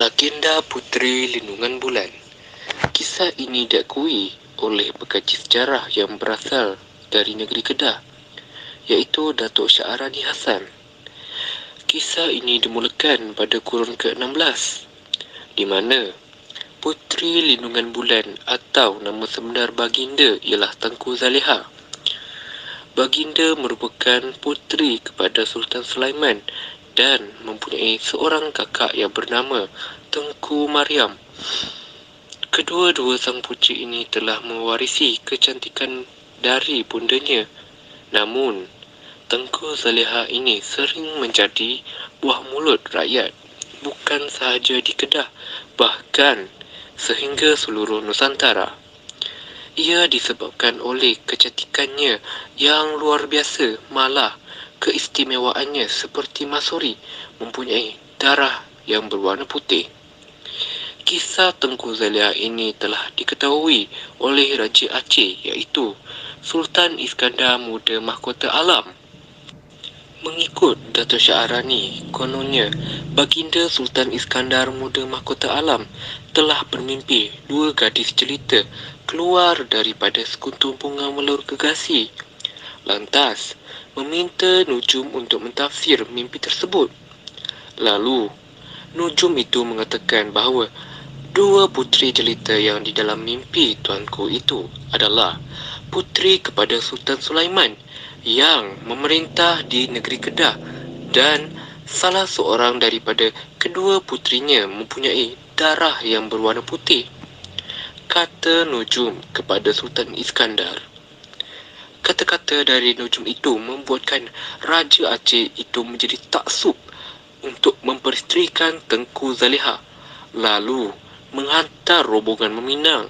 Legenda Putri Lindungan Bulan Kisah ini diakui oleh pekaji sejarah yang berasal dari negeri Kedah iaitu Datuk Syarani Hasan. Kisah ini dimulakan pada kurun ke-16 di mana Putri Lindungan Bulan atau nama sebenar baginda ialah Tengku Zaliha. Baginda merupakan puteri kepada Sultan Sulaiman dan mempunyai seorang kakak yang bernama Tengku Mariam. Kedua-dua sang puteri ini telah mewarisi kecantikan dari bundanya. Namun, Tengku Zaleha ini sering menjadi buah mulut rakyat. Bukan sahaja di Kedah, bahkan sehingga seluruh Nusantara. Ia disebabkan oleh kecantikannya yang luar biasa malah keistimewaannya seperti Masuri mempunyai darah yang berwarna putih. Kisah Tengku Zalia ini telah diketahui oleh Raja Aceh iaitu Sultan Iskandar Muda Mahkota Alam. Mengikut Dato' Syarani, kononnya Baginda Sultan Iskandar Muda Mahkota Alam telah bermimpi dua gadis jelita keluar daripada sekuntum bunga melur gegasi. Lantas, meminta Nujum untuk mentafsir mimpi tersebut. Lalu, Nujum itu mengatakan bahawa dua puteri jelita yang di dalam mimpi tuanku itu adalah puteri kepada Sultan Sulaiman yang memerintah di negeri Kedah dan salah seorang daripada kedua putrinya mempunyai darah yang berwarna putih. Kata Nujum kepada Sultan Iskandar. Kata-kata dari Nujum itu membuatkan Raja Aceh itu menjadi taksub untuk memperisterikan Tengku Zaleha lalu menghantar rombongan meminang.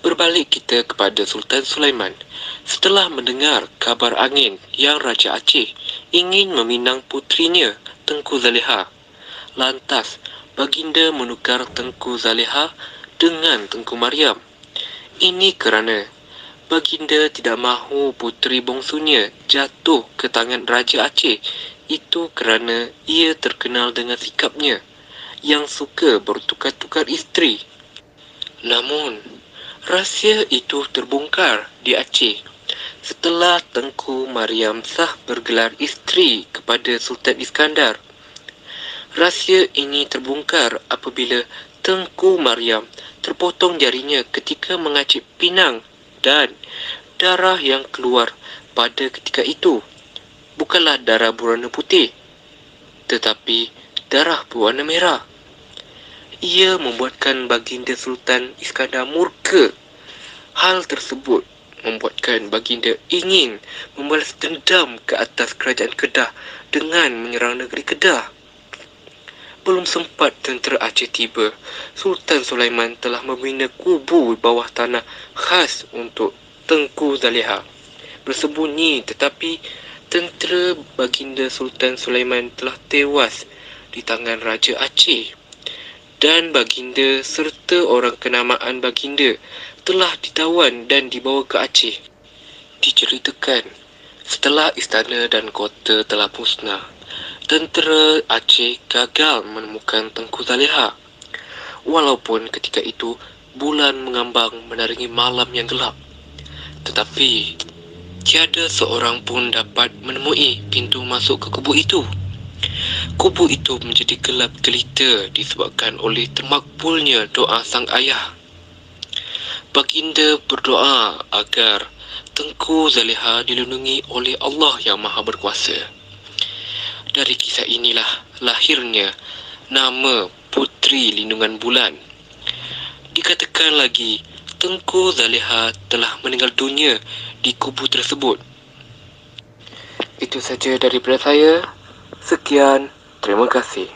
Berbalik kita kepada Sultan Sulaiman. Setelah mendengar kabar angin yang Raja Aceh ingin meminang putrinya Tengku Zaleha. Lantas, Baginda menukar Tengku Zaleha dengan Tengku Mariam. Ini kerana Baginda tidak mahu puteri bongsunya jatuh ke tangan Raja Aceh. Itu kerana ia terkenal dengan sikapnya yang suka bertukar-tukar isteri. Namun, rahsia itu terbongkar di Aceh setelah Tengku Mariam sah bergelar isteri kepada Sultan Iskandar. Rahsia ini terbongkar apabila Tengku Mariam terpotong jarinya ketika mengacip pinang dan darah yang keluar pada ketika itu bukanlah darah berwarna putih tetapi darah berwarna merah. Ia membuatkan baginda Sultan Iskandar murka. Hal tersebut membuatkan baginda ingin membalas dendam ke atas kerajaan Kedah dengan menyerang negeri Kedah. Belum sempat tentera Aceh tiba, Sultan Sulaiman telah membina kubu bawah tanah khas untuk Tengku Zaleha. Bersembunyi tetapi tentera baginda Sultan Sulaiman telah tewas di tangan Raja Aceh. Dan baginda serta orang kenamaan baginda telah ditawan dan dibawa ke Aceh. Diceritakan, setelah istana dan kota telah musnah, tentera Aceh gagal menemukan Tengku Zaleha. Walaupun ketika itu bulan mengambang menaringi malam yang gelap. Tetapi tiada seorang pun dapat menemui pintu masuk ke kubu itu. Kubu itu menjadi gelap gelita disebabkan oleh termakbulnya doa sang ayah. Baginda berdoa agar Tengku Zaleha dilindungi oleh Allah yang Maha Berkuasa. Dari kisah inilah lahirnya nama Putri Lindungan Bulan. Dikatakan lagi, Tengku Zaleha telah meninggal dunia di kubu tersebut. Itu saja daripada saya. Sekian, terima kasih.